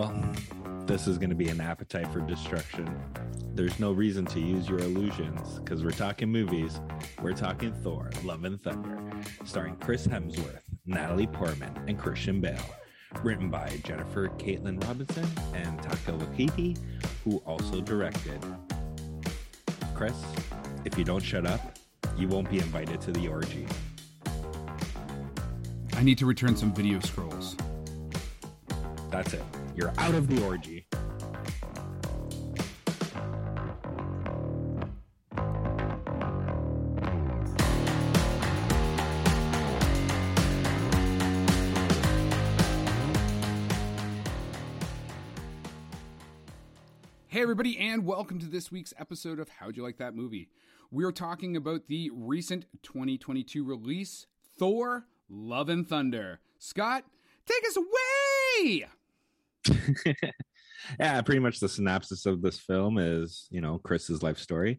Well, this is going to be an appetite for destruction. There's no reason to use your illusions because we're talking movies. We're talking Thor, Love and Thunder, starring Chris Hemsworth, Natalie Portman, and Christian Bale. Written by Jennifer Kaytin Robinson and Taika Waititi, who also directed. Chris, if you don't shut up, you won't be invited to the orgy. I need to return some video scrolls. That's it. You're out of the orgy. Hey, everybody, and welcome to this week's episode of How'd You Like That Movie? We're talking about the recent 2022 release, Thor Love and Thunder. Scott, take us away! yeah, pretty much the synopsis of this film is, you know, Chris's life story.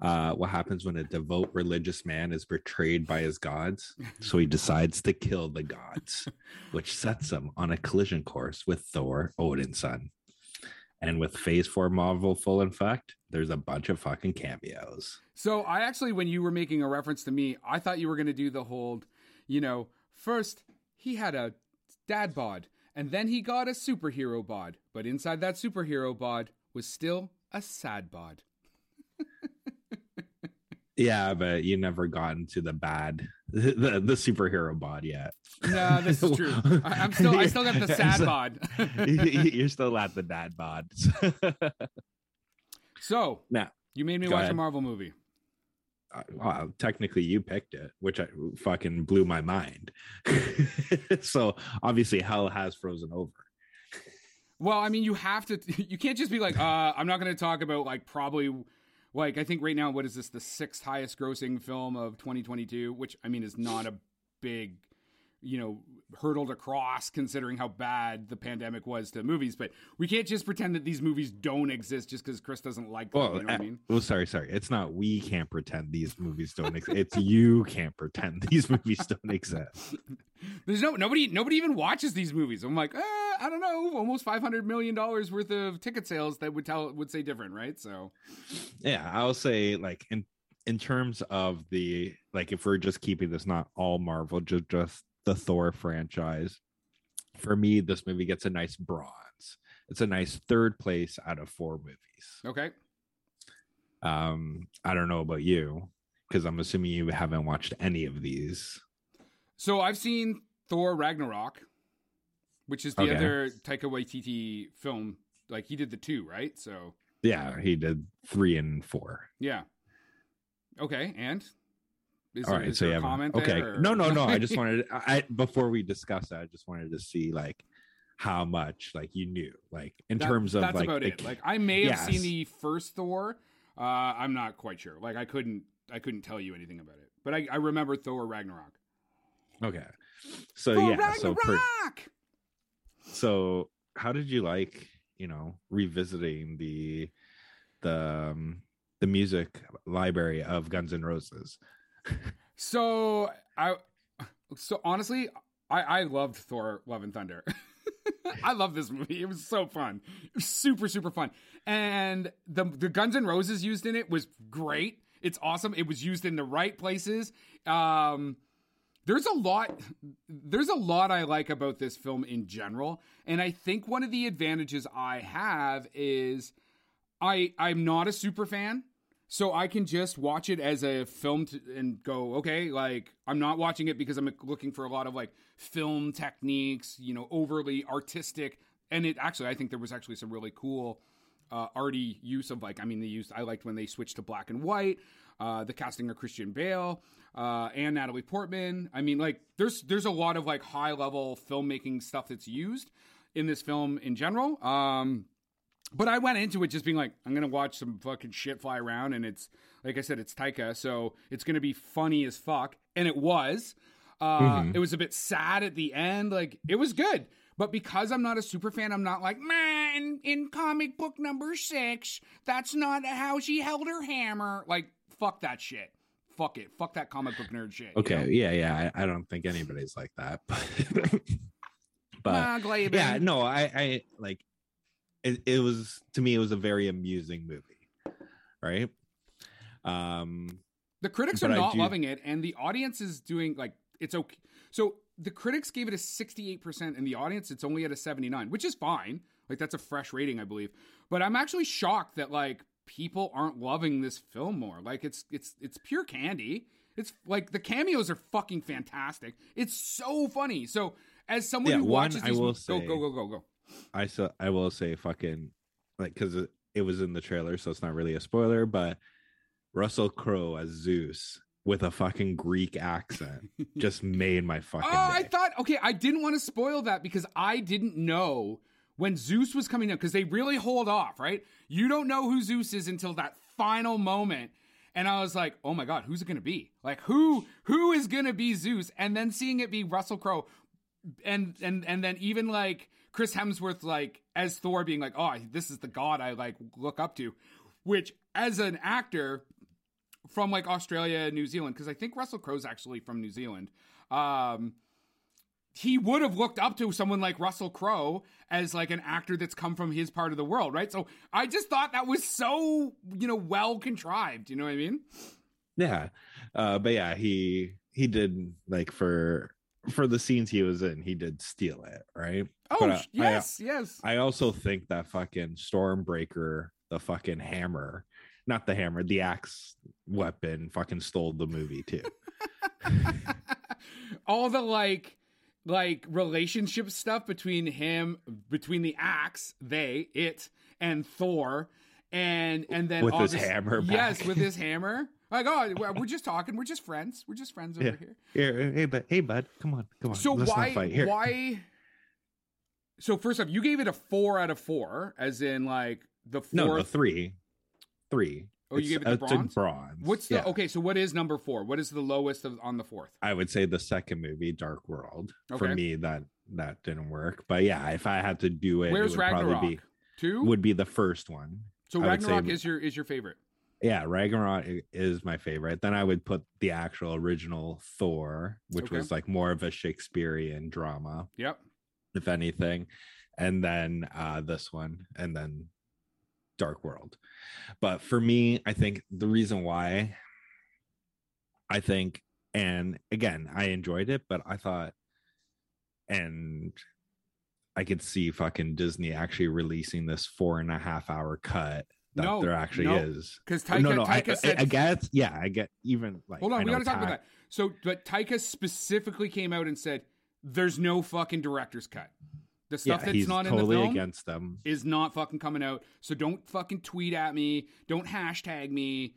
Uh, what happens when a devout religious man is betrayed by his gods? So he decides to kill the gods, which sets him on a collision course with Thor, Odin's son. And with Phase 4 Marvel full in fact, there's a bunch of fucking cameos. So I actually, when you were making a reference to me, I thought you were going to do the whole, you know, first he had a dad bod, and then he got a superhero bod, but inside that superhero bod was still a sad bod. Yeah, but you never got into the bad, the, the superhero bod yet. No, this is true. I, I'm still, I still got the sad So- bod. You're still at the dad bod. so now, you made me watch a. Marvel movie. Well, technically you picked it, which I fucking blew my mind. so obviously hell has frozen over. Well, I mean, you have to. You can't just be like, uh, I'm not going to talk about like probably, like I think right now, what is this? The sixth highest grossing film of 2022, which I mean is not a big, you know, hurdle across considering how bad the pandemic was to movies. But we can't just pretend that these movies don't exist just because Chris doesn't like them. Well, you know I uh, mean? well, sorry, sorry. It's not we can't pretend these movies don't exist. It's you can't pretend these movies don't exist. There's no nobody nobody even watches these movies. I'm like, uh, I don't know, almost 500 million dollars worth of ticket sales that would tell would say different, right? So. Yeah, I'll say like in in terms of the like if we're just keeping this not all Marvel, just just the Thor franchise. For me, this movie gets a nice bronze. It's a nice third place out of four movies. Okay. Um, I don't know about you, because I'm assuming you haven't watched any of these. So I've seen Thor Ragnarok, which is the Okay. other Taika Waititi film. Like he did the two, right? So Yeah, he did three and four. yeah. Okay, and is All there, right, so there you a haven't- comment okay. there, No, no, no. I just wanted I I- before we discuss that, I just wanted to see like how much like you knew, like in That- terms of that's like about the- it. Like I may have seen the first Thor. Uh, I'm not quite sure. Like I couldn't I couldn't tell you anything about it, but I, I remember Thor Ragnarok. okay. So Thor yeah, so per, so how did you like you know revisiting the the um, the music library of Guns N' Roses? So I, so honestly, I I loved Thor: Love and Thunder. I love this movie. It was so fun, was super super fun, and the the Guns N' Roses used in it was great. It's awesome. It was used in the right places. Um, there's a lot there's a lot I like about this film in general, and I think one of the advantages I have is I I'm not a super fan. So I can just watch it as a film to, and go, okay, like I'm not watching it because I'm looking for a lot of like film techniques, you know, overly artistic. And it actually, I think there was actually some really cool uh, arty use of like, I mean, they used, I liked when they switched to black and white, uh, the casting of Christian Bale uh, and Natalie Portman. I mean, like, there's there's a lot of like high level filmmaking stuff that's used in this film in general. Um, but I went into it just being like, I'm gonna watch some fucking shit fly around, and it's like I said, it's Taika, so it's gonna be funny as fuck, and it was. Uh, Mhm. It was a bit sad at the end, like it was good, but because I'm not a super fan, I'm not like, man, in comic book number six, that's not how she held her hammer. Like, fuck that shit. Fuck it. Fuck that comic book nerd shit. you Okay, know? yeah, yeah. I, I don't think anybody's like that, but but Ah, Glaben. yeah, no, I, I like it, it was to me, it was a very amusing movie, right? Um, The critics are not do- loving it, and the audience is doing like it's okay. So the critics gave it a 68%, and the audience it's only at a 79, which is fine. Like that's a fresh rating, I believe. But I'm actually shocked that like people aren't loving this film more. Like it's it's it's pure candy. It's like the cameos are fucking fantastic. It's so funny. So as someone Yeah, who one, watches I these, will mo- say- go go go go go. I saw, I will say, fucking like because it, it was in the trailer, so it's not really a spoiler, but Russell Crowe as Zeus with a fucking Greek accent just made my fucking. Oh, I thought okay, I didn't want to spoil that because I didn't know when Zeus was coming up because they really hold off, right? You don't know who Zeus is until that final moment. And I was like, "Oh my god, who's it going to be? Like who who is going to be Zeus?" And then seeing it be Russell Crowe and and and then even like Chris Hemsworth like as Thor being like, "Oh, this is the god I like look up to." Which as an actor from like Australia, New Zealand, because I think Russell Crowe's actually from New Zealand. Um, he would have looked up to someone like Russell Crowe as like an actor that's come from his part of the world, right? So I just thought that was so you know well contrived. You know what I mean? yeah, uh, but yeah, he he did like for for the scenes he was in, he did steal it, right? Oh But, uh, sh- yes, yes. I also think that fucking Stormbreaker, the fucking hammer, not the hammer, the axe weapon, fucking stole the movie too. All the like like relationship stuff between him between the axe, they, it, and Thor. And and then With his hammer yes, with his hammer. Like, oh, we're just talking. We're just friends. We're just friends over Yeah. here. Here, hey, but hey, bud, come on, come on. So let's why not fight here. why? So first off, you gave it a four out of four, as in like the fourth. No, no, three, three. Oh, you It's- gave it the a bronze? bronze. What's the Yeah. okay? So what is number four? What is the lowest of, on the fourth? I would say the second movie, Dark World. For me, that that didn't work. But yeah, if I had to do it, Where's it would Ragnarok? probably Two. would be the first one. so I would say- Ragnarok is your is your favorite. Yeah, Ragnarok is my favorite. Then I would put the actual original Thor, which Okay. was like more of a Shakespearean drama, Yep. if anything. And then uh this one, and then Dark World. But for me, I think the reason why I think, and again, I enjoyed it, but I thought, and I could see fucking Disney actually releasing this four and a half hour cut that No, there actually no. is. Because Taika, no, no, I, Taika I, said. I get, yeah, I get even like. hold I on, we got to talk about that. So, but Taika specifically came out and said, "There's no fucking director's cut. The stuff Yeah, that's not totally in the film against them. is not fucking coming out. So don't fucking tweet at me. Don't hashtag me.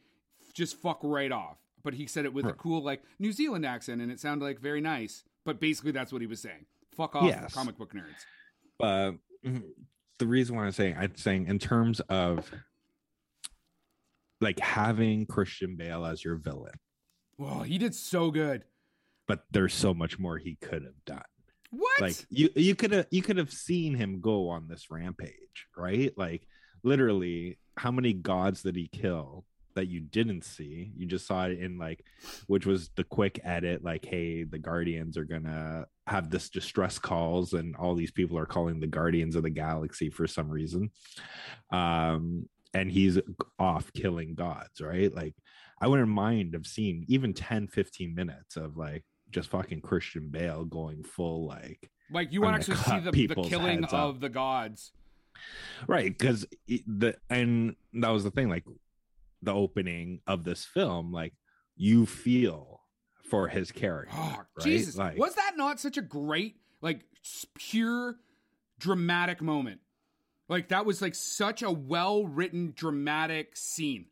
Just fuck right off." But he said it with a cool like New Zealand accent, and it sounded like very nice. But basically, that's what he was saying. Fuck off, Yes. comic book nerds. But mm, the reason why I'm saying, I'm saying in terms of like having Christian Bale as your villain, Well, he did so good. but there's so much more he could have done. What? Like you, you could have, you could have seen him go on this rampage, right? Like literally, how many gods did he kill that you didn't see? You just saw it in like, which was the quick edit, like, hey, the Guardians are gonna have this distress calls, and all these people are calling the Guardians of the Galaxy for some reason. Um, and he's off killing gods, right? Like, I wouldn't mind of seeing even 10, 15 minutes of like just fucking Christian Bale going full like like you want to actually see the, the killing of the gods. right because the and that was the thing like the opening of this film like you feel for his character Oh, right? Jesus. like Was that not such a great, like, pure dramatic moment? Like, that was like such a well written dramatic scene.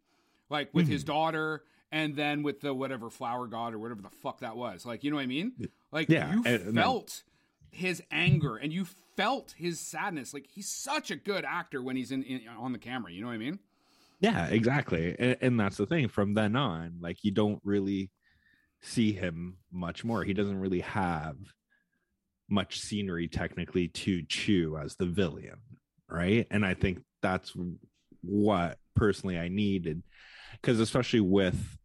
Like, with Mm-hmm. his daughter and then with the whatever flower god or whatever the fuck that was. Like, you know what I mean? Like, Yeah, you and- and felt his anger and you felt his sadness. Like, he's such a good actor when he's in, in on the camera. You know what I mean? yeah exactly and, and that's the thing from then on like you don't really see him much more he doesn't really have much scenery technically to chew as the villain right and i think that's what personally i needed because especially with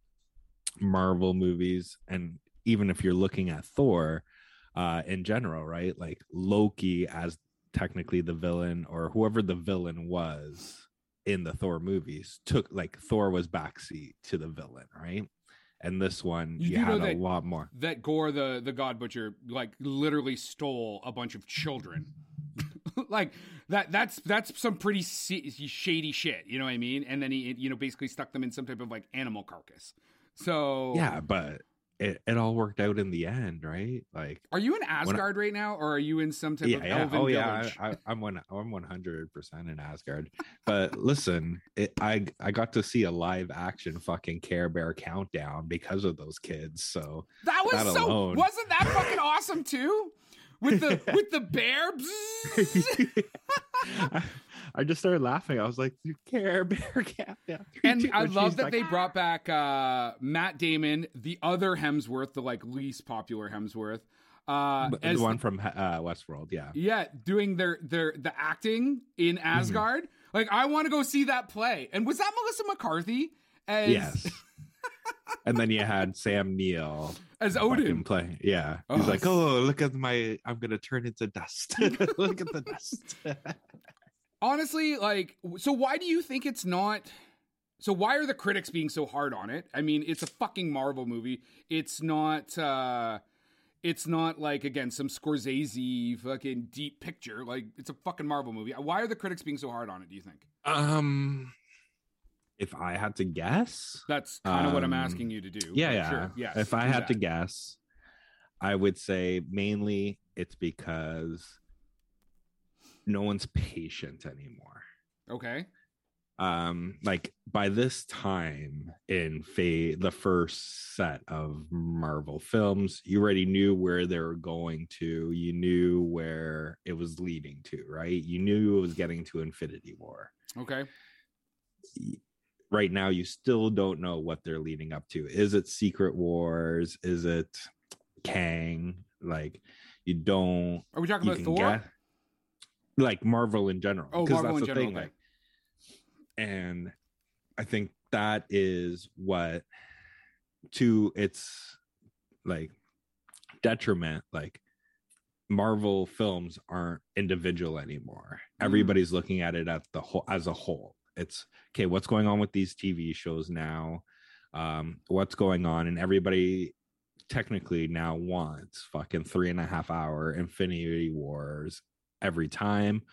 marvel movies and even if you're looking at thor uh in general, right? Like Loki as technically the villain or whoever the villain was in the Thor movies took like Thor was backseat to the villain, right? And this one You you, had a lot more. that Gorr the the God Butcher like literally stole a bunch of children. Like that that's that's some pretty shady shit, you know what I mean? And then he you know basically stuck them in some type of like animal carcass. So Yeah, but it, it all worked out in the end, right? Like Are you in Asgard right now or are you in some type yeah, of yeah. elven Oh yeah, village? I, I, I'm one. I'm 100 percent in Asgard. But listen, it, I I got to see a live action fucking Care Bear countdown because of those kids. So that was that so alone. wasn't that fucking awesome too? With the with the bear I, I just started laughing. I was like, Care Bear countdown. and I love that like, they brought back uh, Matt Damon, the other Hemsworth, the like least popular Hemsworth, uh, the one from uh, Westworld. Yeah. yeah, doing their their the acting in Asgard. Like I want to go see that play. And was that Melissa McCarthy as Yes. And then you had Sam Neill as Odin? play. Yeah. He's Oh, like, oh, look at my, I'm to turn into dust. look at the dust. Honestly, like, so why do you think it's not? So why are the critics being so hard on it? I mean, it's a fucking Marvel movie. It's not. uh It's not like again some Scorsese fucking deep picture. Like it's a fucking Marvel movie. Why are the critics being so hard on it? Do you think um, if I had to guess, that's kind of what I'm Um, asking you to do? yeah, yeah. Sure. Yes, if I had to guess, I would say mainly it's because no one's patient anymore. Okay. um like by this time in fa- the first set of marvel films you already knew where they were going to you knew where it was leading to right you knew it was getting to infinity war Okay. Right now you still don't know what they're leading up to is it secret wars is it kang like you don't Are we talking about Thor? like Marvel in general. Oh, Marvel in the general, thing, okay. like- and I think that is what to its like detriment, like Marvel films aren't individual anymore. Mm. Everybody's looking at it at the whole as a whole. It's okay, what's going on with these TV shows now? Um, what's going on? And everybody technically now wants fucking three and a half hour Infinity Wars every time,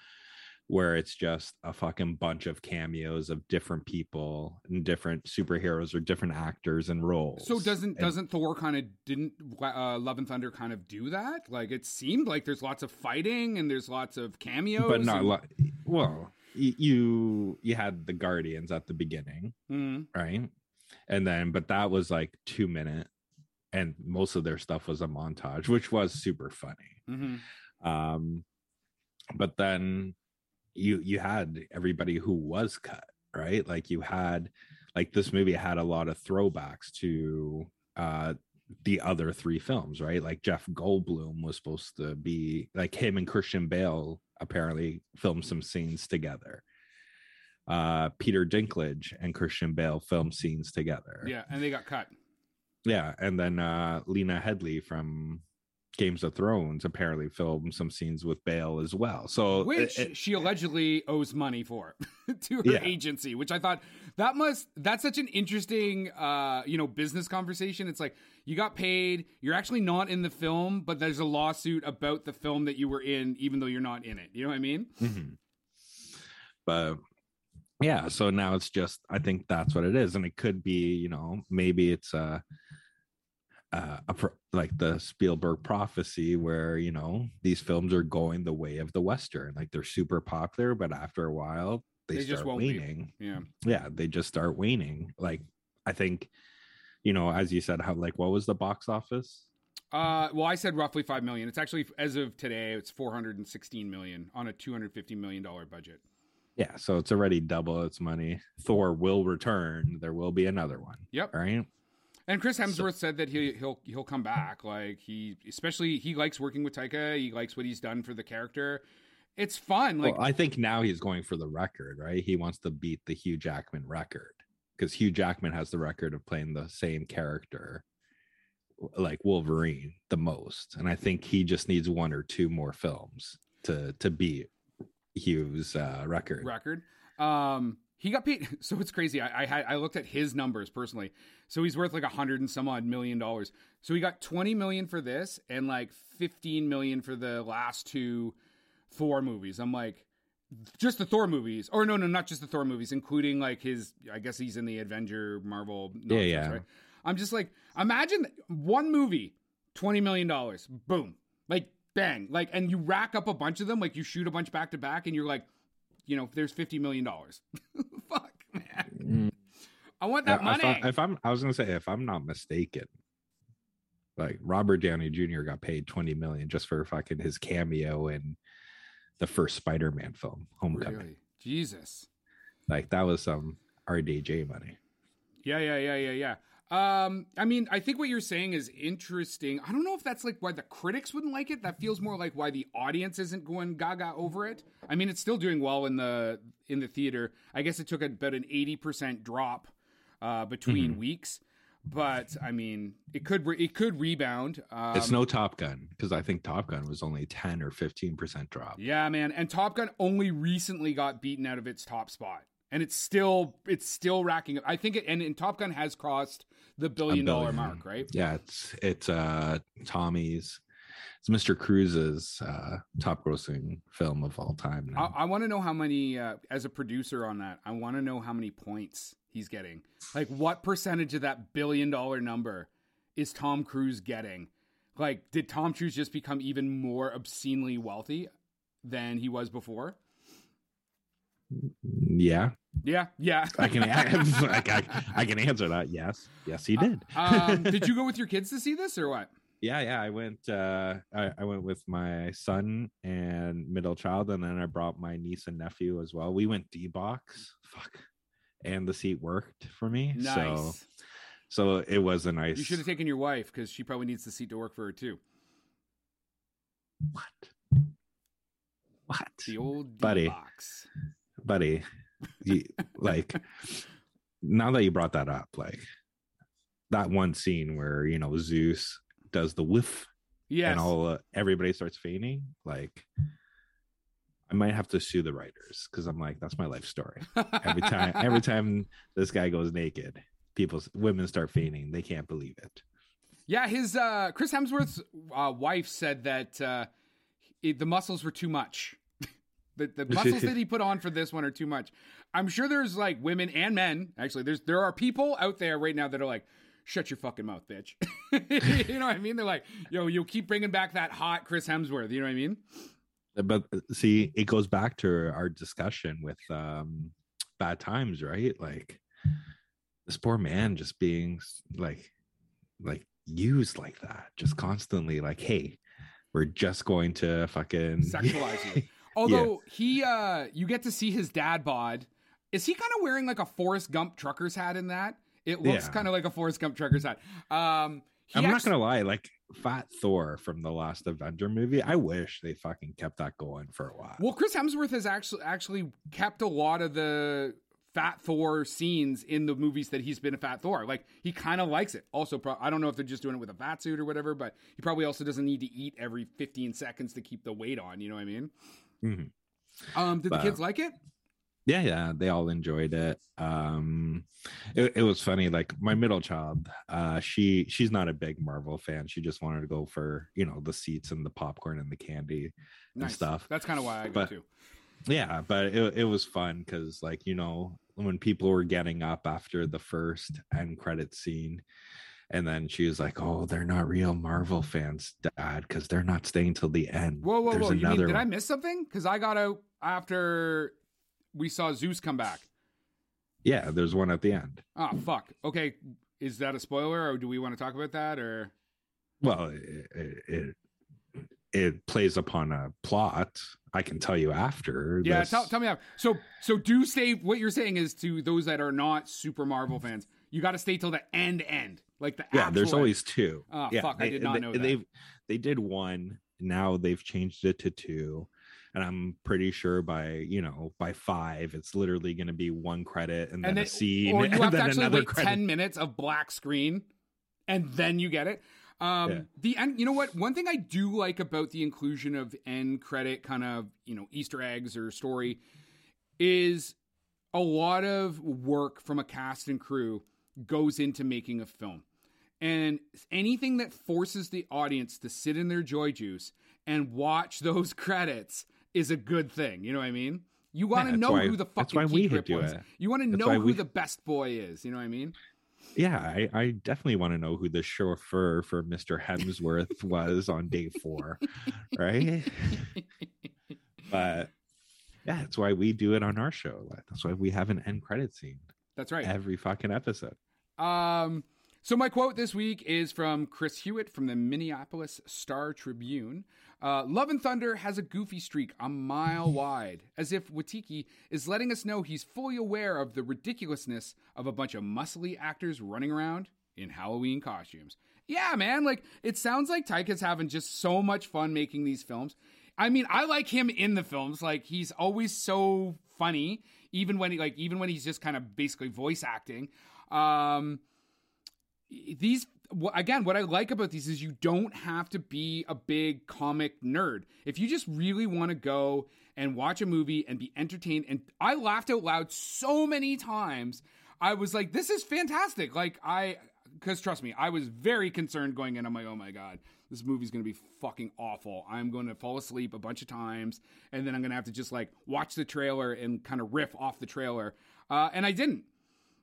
where it's just a fucking bunch of cameos of different people and different superheroes or different actors and roles. So doesn't And- doesn't Thor kind of didn't uh, Love and Thunder kind of do that? Like it seemed like there's lots of fighting and there's lots of cameos, but not and- like well, you you had the Guardians at the beginning, Mhm. right? And then, but that was like two minute, and most of their stuff was a montage, which was super funny. Mhm. um but then you you had everybody who was cut right like you had like this movie had a lot of throwbacks to uh the other three films right like jeff goldblum was supposed to be like him and christian bale apparently filmed some scenes together uh peter dinklage and christian bale filmed scenes together Yeah, and they got cut. yeah, and then uh Lena Headley from Games of Thrones apparently filmed some scenes with Bale as well. So which it- it- she allegedly owes money for to her Yeah. agency which i thought that must that's such an interesting uh you know business conversation it's like you got paid you're actually not in the film but there's a lawsuit about the film that you were in even though you're not in it you know what i mean Mhm. but yeah, so now it's just I think that's what it is, and it could be you know maybe it's a. Uh, a pro- like the Spielberg prophecy, where you know these films are going the way of the Western, like they're super popular, but after a while they, They just start be. waning. yeah. Yeah they just start waning. Like i think you know as you said how like what was the box office? Uh well i said roughly 5 million. It's actually as of today it's 416 million on a 250 million dollar budget. Yeah so it's already double its money. Thor will return. There will be another one. Yep. right And Chris Hemsworth said that he he'll he'll come back. Like he especially he likes working with Taika. He likes what he's done for the character. It's fun. Like well i think now he's going for the record right he wants to beat the hugh jackman record because hugh jackman has the record of playing the same character like Wolverine the most, and I think he just needs one or two more films to to beat Hugh's uh, record. record. Um, he got paid. So it's crazy. I, I had I looked at his numbers personally. So he's worth like a hundred and some odd million dollars. So he got twenty million for this and like fifteen million for the last two Thor movies. I'm like, just the Thor movies, or no, no, not just the Thor movies, including like his. I guess he's in the Avenger Marvel. Yeah, yeah. Right? I'm just like, imagine one movie, twenty million dollars, boom, like bang, like, and you rack up a bunch of them, like you shoot a bunch back to back, and you're like, you know, there's fifty million dollars. Fuck, man. Mm. I want that Yeah, money. If, I, if I'm, I was gonna say, if I'm not mistaken, like Robert Downey Jr. got paid 20 million just for fucking his cameo in the first Spider-Man film, Homecoming. really? Jesus. Like that was some RDJ money. Yeah, yeah, yeah, yeah, yeah. Um, I mean, I think what you're saying is interesting. I don't know if that's like why the critics wouldn't like it. That feels more like why the audience isn't going gaga over it. I mean, it's still doing well in the in the theater. I guess it took about an eighty percent drop uh, between Mhm. weeks, but I mean, it could re- it could rebound. Um, it's no Top Gun because I think Top Gun was only 10 or 15 percent drop. Yeah, man. And Top Gun only recently got beaten out of its top spot. And it's still it's still racking up. I think it and, and Top Gun has crossed the billion, dollar mark, right? Yeah, it's it's uh Tommy's, it's Mr. Cruise's uh top grossing film of all time now. I, I want to know how many uh, as a producer on that. I want to know how many points he's getting. Like what percentage of that billion dollar number is Tom Cruise getting? Like did Tom Cruise just become even more obscenely wealthy than he was before? Yeah, Yeah, yeah. I can I, I, I can answer that. Yes, yes, he did. um, did you go with your kids to see this or what? yeah, yeah. I went. uh I, I went with my son and middle child, and then I brought my niece and nephew as well. We went D box. Fuck, and the seat worked for me. Nice. So, so it was a nice. You should have taken your wife because she probably needs the seat to work for her too. what? What? The old D Buddy. Buddy you, like now that you brought that up like that one scene where you know zeus does the whiff yeah, and all uh, everybody starts fainting like i might have to sue the writers because i'm like that's my life story. Every time every time this guy goes naked people women start fainting. They can't believe it. Yeah, his uh, Chris Hemsworth's uh, wife said that uh, it, the muscles were too much. The the muscles that he put on for this one are too much. I'm sure there's like women and men. Actually, there's there are people out there right now that are like, "Shut your fucking mouth, bitch." you know what I mean? They're like, "Yo, you'll keep bringing back that hot Chris Hemsworth." You know what I mean? but see it goes back to our discussion with um bad times right like this poor man just being like like used like that just constantly like hey we're just going to fucking Sexualize you. Although he, uh, you get to see his dad bod. Is he kind of wearing like a Forrest Gump trucker's hat in that? It looks Yeah. kind of like a Forrest Gump trucker's hat. Um, i'm not gonna lie like fat thor from the last avenger movie i wish they fucking kept that going for a while Well, Chris Hemsworth has actually actually kept a lot of the Fat Thor scenes in the movies that he's been a Fat Thor. Like he kind of likes it. Also, pro- I don't know if they're just doing it with a fat suit or whatever, but he probably also doesn't need to eat every 15 seconds to keep the weight on. You know what I mean? Mhm. Um, did the kids like it? yeah yeah they all enjoyed it um it, it was funny like my middle child uh she she's not a big marvel fan she just wanted to go for you know the seats and the popcorn and the candy and stuff That's kind of why I go But- too. yeah but it, it was fun because like you know when people were getting up after the first end credit scene and then she was like oh they're not real marvel fans dad because they're not staying till the end Whoa, whoa, There's whoa! You mean did I miss something? Because I got out after we saw Zeus come back. yeah there's one at the end Oh fuck. Okay, is that a spoiler, or do we want to talk about that, or? well it, it, it plays upon a plot i can tell you after Yeah, this. tell, tell me after. So, so do stay. What you're saying is to those that are not super Marvel fans, you got to stay till the end, end, like the yeah there's actual always two Oh, yeah fuck, I they, did not they, know that. they've they did one now they've changed it to two and i'm pretty sure by you know by five it's literally going to be one credit and then and a scene or you and have to then actually another wait credit ten minutes of black screen, and then you get it. Um, Yeah. the end. You know what? One thing I do like about the inclusion of end credit kind of you know Easter eggs or story is a lot of work from a cast and crew goes into making a film. And anything that forces the audience to sit in their joy juice and watch those credits is a good thing. You know what I mean? You want to that's know why- who the fucking key grip was. it. You want to know who we- the best boy is. You know what I mean? Yeah, I, I definitely want to know who the chauffeur for Mr. Hemsworth was on day four, right? but yeah, that's why we do it on our show. That's why we have an end credit scene That's right. every fucking episode. Um, so my quote this week is from Chris Hewitt from the Minneapolis Star Tribune. Uh, Love and Thunder has a goofy streak a mile wide, as if Waititi is letting us know he's fully aware of the ridiculousness of a bunch of muscly actors running around in Halloween costumes. Yeah, man, like it sounds like Taika's having just so much fun making these films. I mean, I like him in the films. Like he's always so funny, even when he like even when he's just kind of basically voice acting. Um, these again what i like about these is you don't have to be a big comic nerd. If you just really want to go and watch a movie and be entertained and i laughed out loud so many times i was like this is fantastic. Like i because trust me i was very concerned going in. I'm like oh my god this movie's gonna be fucking awful. I'm gonna fall asleep a bunch of times and then i'm gonna have to just like watch the trailer and kind of riff off the trailer. Uh, and i didn't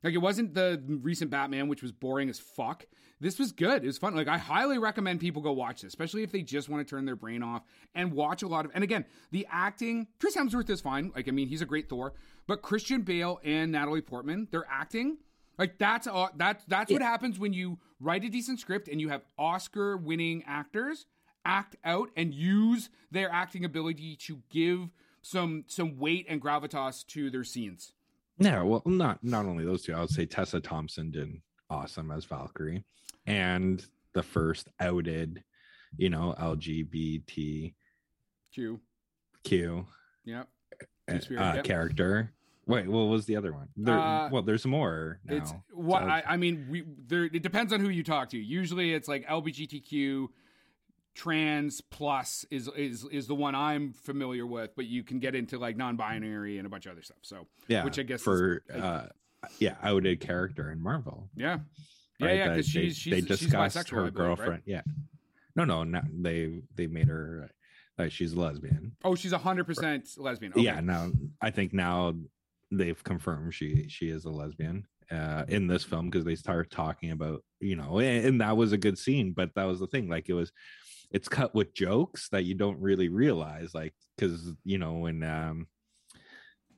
like it wasn't the recent Batman, which was boring as fuck. This was good. It was fun. Like I highly recommend people go watch this, especially if they just want to turn their brain off and watch a lot of. And again, the acting. Chris Hemsworth is fine. Like I mean, he's a great Thor. But Christian Bale and Natalie Portman, they're acting. Like that's uh, that's that's what happens when you write a decent script and you have Oscar-winning actors act out and use their acting ability to give some some weight and gravitas to their scenes. Yeah, well, not not only those two, I would say Tessa Thompson did awesome as Valkyrie, and the first outed, you know, LGBTQ Q. Yep. uh, yep. character. Wait, what was the other one? There, Uh, well, there's more now. It's what So- I, I mean. We there. It depends on who you talk to. Usually, it's like LGBTQ, trans plus is is is the one I'm familiar with. But you can get into like non-binary and a bunch of other stuff. So yeah, which I guess for like- uh, yeah, outed character in Marvel. yeah, yeah, right? yeah. Because they- she's she's they discussed bisexual. her believe, girlfriend. Right? Yeah, no, no, no, they they made her like she's a lesbian. Oh, she's hundred percent lesbian. Okay. Yeah, now I think now they've confirmed she she is a lesbian uh in this film because they start talking about you know and, and that was a good scene but that was the thing like it was it's cut with jokes that you don't really realize like because you know when um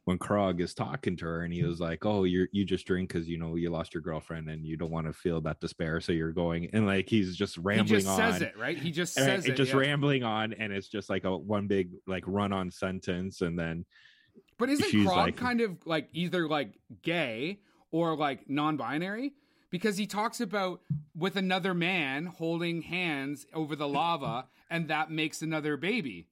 when Korg is talking to her and he was like, "Oh, you you just drink because you know you lost your girlfriend and you don't want to feel that despair, so you're going." And like he's just rambling. He just on, says it right. He just and says it it. just yeah. rambling on, and it's just like a one big like run on sentence, and then But isn't Korg like- kind of like either like gay or like non-binary? Because he talks about with another man holding hands over the lava, and that makes another baby.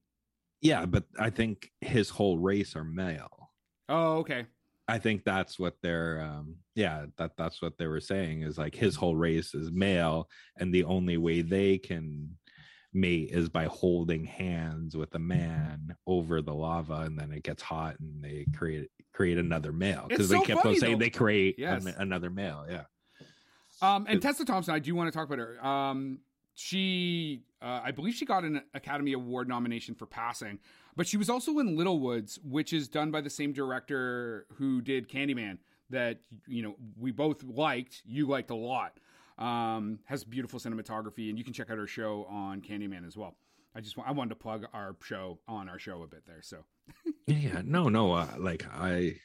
Yeah, but I think his whole race are male. Oh, okay. I think that's what they're um yeah, that that's what they were saying is like his whole race is male and the only way they can mate is by holding hands with a man over the lava and then it gets hot and they create create another male because they so kept on saying though. they create Yes. an- another male, yeah. Um, and Tessa Thompson, I do want to talk about her. Um, she, uh, I believe she got an Academy Award nomination for passing, but she was also in Little Woods, which is done by the same director who did Candyman that you know we both liked. You liked a lot. Um, has beautiful cinematography, and you can check out her show on Candyman as well. I just wa- I wanted to plug our show on our show a bit there. So Yeah, yeah. No, no. Uh, like I,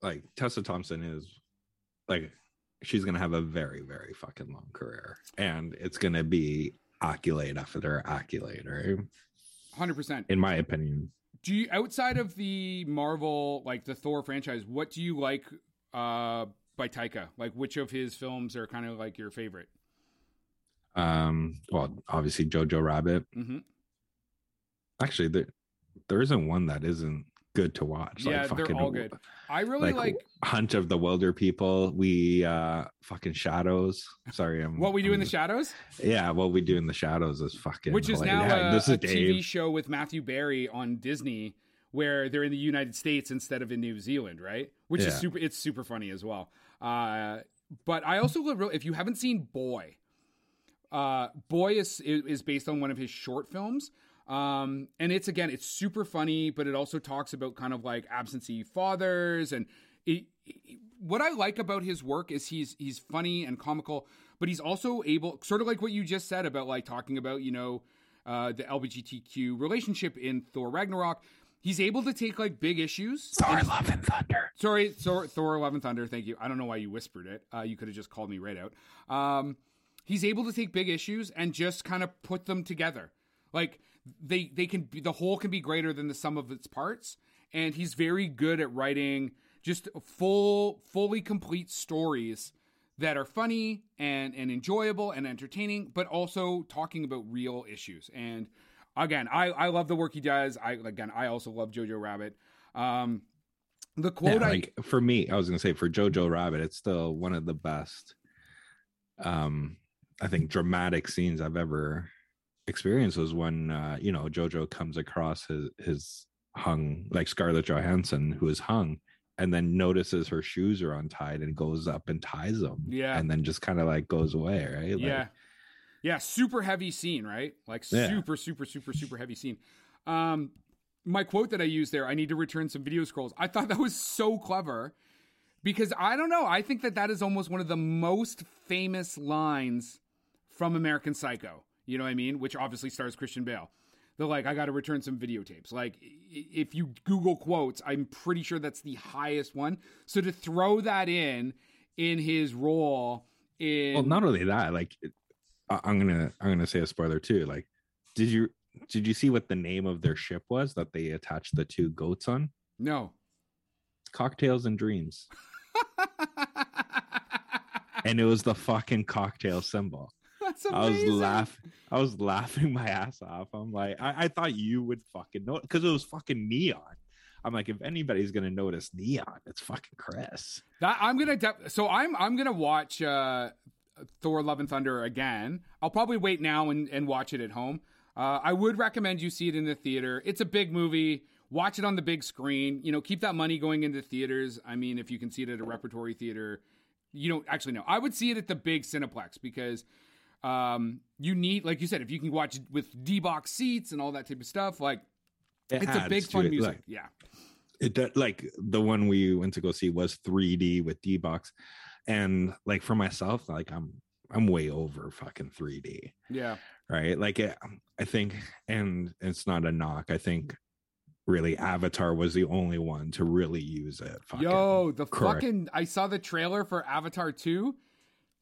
like Tessa Thompson is, like, she's gonna have a very, very fucking long career, and it's gonna be accolade after accolade, right? hundred percent. In my opinion. Do you outside of the Marvel like the Thor franchise, what do you like uh by Taika? Like which of his films are kind of like your favorite? Um. Well, obviously Jojo Rabbit. Mhm. Actually, there there isn't one that isn't good to watch. Yeah, like, they're all good. I really like, like, Hunt of the Wilder People. We uh fucking Shadows. Sorry, I'm what we do in the shadows, Yeah, what we do in the shadows is fucking which is hilarious. now Yeah, a, this a is TV show with Matthew Berry on Disney, where they're in the United States instead of in New Zealand, right? Which is super. It's super funny as well. Uh, but I also look real. If you haven't seen Boy, uh, Boy is is based on one of his short films. Um, and it's again, it's super funny, but it also talks about kind of like absentee fathers and it, it- what I like about his work is he's he's funny and comical, but he's also able, sort of like what you just said about like talking about you know uh, the LGBTQ relationship in Thor Ragnarok. He's able to take like big issues. Thor, Love and Thunder. Sorry, Thor, Thor: Love and Thunder. Thank you. I don't know why you whispered it. Uh, you could have just called me right out. Um, he's able to take big issues and just kind of put them together. Like they they can be, the whole can be greater than the sum of its parts. And he's very good at writing just full, fully complete stories that are funny and and enjoyable and entertaining, but also talking about real issues. And again, I I love the work he does. I again, I also love Jojo Rabbit. Um, the Yeah, quote I like for me, I was gonna say for Jojo Rabbit, it's still one of the best um I think dramatic scenes I've ever experienced was when uh, you know, Jojo comes across his his hung like Scarlett Johansson who is hung and then notices her shoes are untied and goes up and ties them. Yeah. And then just kind of like goes away, right? Like, yeah. Yeah, super heavy scene, right? Like Yeah. super, super, super, super heavy scene. Um, my quote that I used there, I need to return some video scrolls. I thought that was so clever because I don't know. I think that that is almost one of the most famous lines from American Psycho. You know what I mean? Which obviously stars Christian Bale. They're like, I got to return some videotapes. Like, if you Google quotes, I'm pretty sure that's the highest one. So to throw that in in his role in Well, not only that, like I- I'm gonna I'm gonna say a spoiler too. Like, did you did you see what the name of their ship was that they attached the two goats on? no. Cocktails and dreams, and it was the fucking cocktail symbol. That's I was laughing. I was laughing my ass off. I'm like, I, I thought you would fucking know because it was fucking neon. I'm like, if anybody's gonna notice neon, it's fucking Chris. That I'm gonna de- so I'm I'm gonna watch uh, Thor: Love and Thunder again. I'll probably wait now and, and watch it at home. Uh, I would recommend you see it in the theater. It's a big movie. Watch it on the big screen. You know, keep that money going into theaters. I mean, if you can see it at a repertory theater, you don't actually know. I would see it at the big Cineplex because um, you need, like you said, if you can watch with D box seats and all that type of stuff, like It it's a big fun it. music. Like, yeah. it like the one we went to go see was 3D with D box, and like for myself, like I'm I'm way over fucking 3D, Yeah. right? Like it, I think, and it's not a knock. I think really Avatar was the only one to really use it. Fucking, Yo, the correct. fucking I saw the trailer for Avatar 2.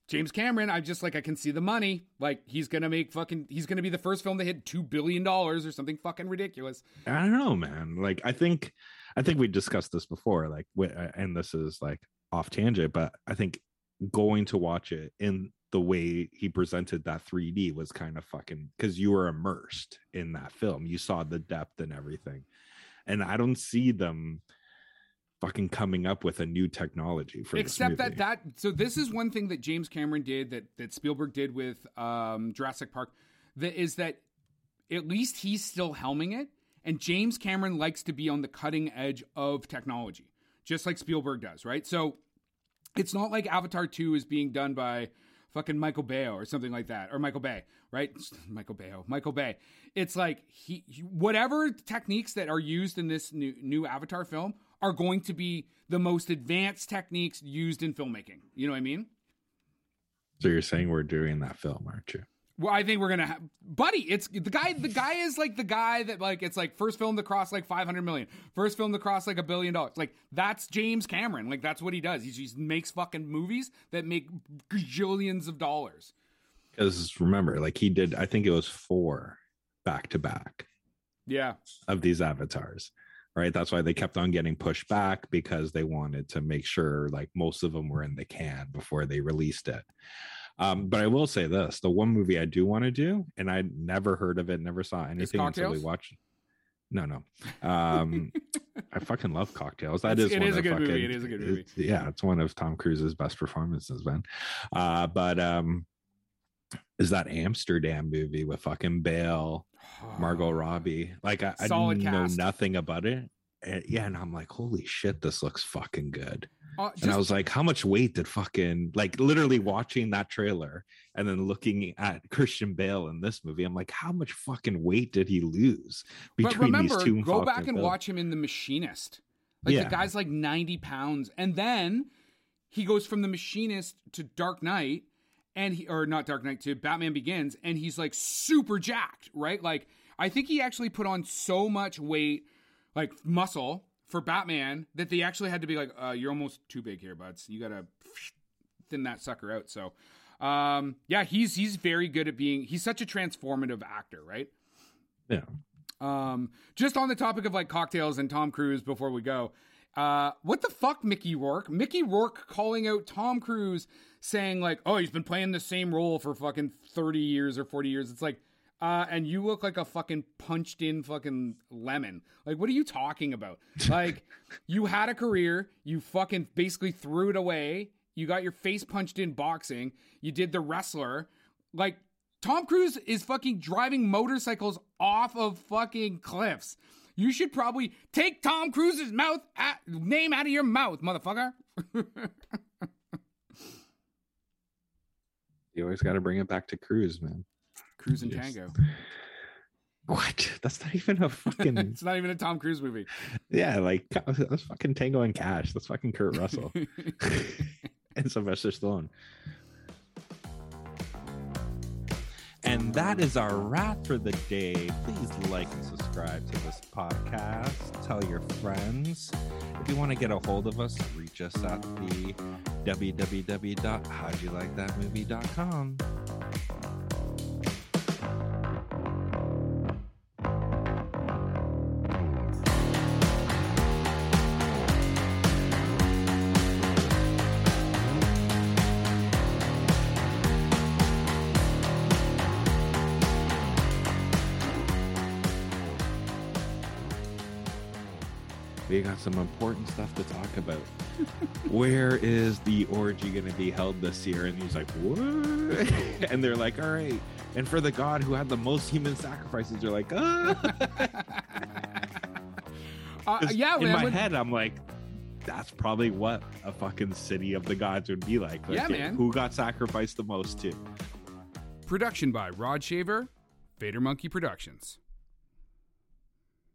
James Cameron, I'm just like I can see the money. Like he's gonna make fucking he's gonna be the first film to hit two billion dollars or something fucking ridiculous. I don't know, man. Like I think I think we discussed this before. Like, uh, and this is like off tangent, but I think going to watch it in the way he presented that 3D was kind of fucking because you were immersed in that film. You saw the depth and everything, and I don't see them fucking coming up with a new technology for Except that that so this is one thing that James Cameron did that that Spielberg did with um Jurassic Park that is that at least he's still helming it and James Cameron likes to be on the cutting edge of technology just like Spielberg does, right? So it's not like Avatar 2 is being done by fucking Michael Bay or something like that or Michael Bay, right? Michael Bay, Michael Bay. It's like he, he whatever techniques that are used in this new new Avatar film are going to be the most advanced techniques used in filmmaking. You know what I mean? so you're saying we're doing that film, aren't you? Well, I think we're gonna have, buddy. It's the guy. The guy is like the guy that like it's like first film to cross like five hundred million, first film to cross like a billion dollars. Like that's James Cameron. Like that's what he does. He just makes fucking movies that make gajillions of dollars. Because remember, like he did, I think it was four back to back. Yeah, of these avatars right that's why they kept on getting pushed back because they wanted to make sure like most of them were in the can before they released it um but i will say this the one movie i do want to do and i never heard of it never saw anything until we watched No, no. Um, I fucking love cocktails. That It's- is it one is a of good movie. fucking- It is a good movie. it's- Yeah, it's one of Tom Cruise's best performances, man. Uh, but um, is that Amsterdam movie with fucking Bale, Margot Robbie? Like I, I know cast. nothing about it. And, yeah, and I'm like, holy shit, this looks fucking good. Uh, and I was like, how much weight did fucking like literally watching that trailer and then looking at Christian Bale in this movie? I'm like, how much fucking weight did he lose between remember, these two? go back and films? watch him in The Machinist. Like Yeah. the guy's like 90 pounds. And then he goes from The Machinist to Dark Knight and he or not Dark Knight to Batman Begins and he's like super jacked, right? Like I think he actually put on so much weight, like muscle for Batman that they actually had to be like, uh, you're almost too big here, buds. You gotta thin that sucker out. So um yeah, he's he's very good at being he's such a transformative actor, right? Yeah. Um, just on the topic of like cocktails and Tom Cruise before we go. Uh, what the fuck, Mickey Rourke? Mickey Rourke calling out Tom Cruise saying like, "Oh, he's been playing the same role for fucking 30 years or 40 years." It's like uh, and you look like a fucking punched in fucking lemon. Like, what are you talking about? Like, you had a career, you fucking basically threw it away. You got your face punched in boxing. You did the wrestler. Like, Tom Cruise is fucking driving motorcycles off of fucking cliffs. You should probably take Tom Cruise's mouth at, name out of your mouth, motherfucker. You always got to bring it back to Cruise, man. Cruise and. Tango. What? That's not even a fucking. it's not even a Tom Cruise movie. yeah, like that's fucking Tango and Cash. That's fucking Kurt Russell and Sylvester Stallone. And that is our wrap for the day. Please like and subscribe to this podcast. Tell your friends. If you want to get a hold of us, reach us at the www.howdyoulikethatmovie.com. some important stuff to talk about. Where is the orgy going to be held this year? And he's like, what? and they're like, all right. And for the god who had the most human sacrifices, they're like, ah. Uh, yeah, in man, my when- head, I'm like, that's probably what a fucking city of the gods would be like. Like, Yeah, man. Who got sacrificed the most to? Production by Rod Shaver, Vader Monkey Productions.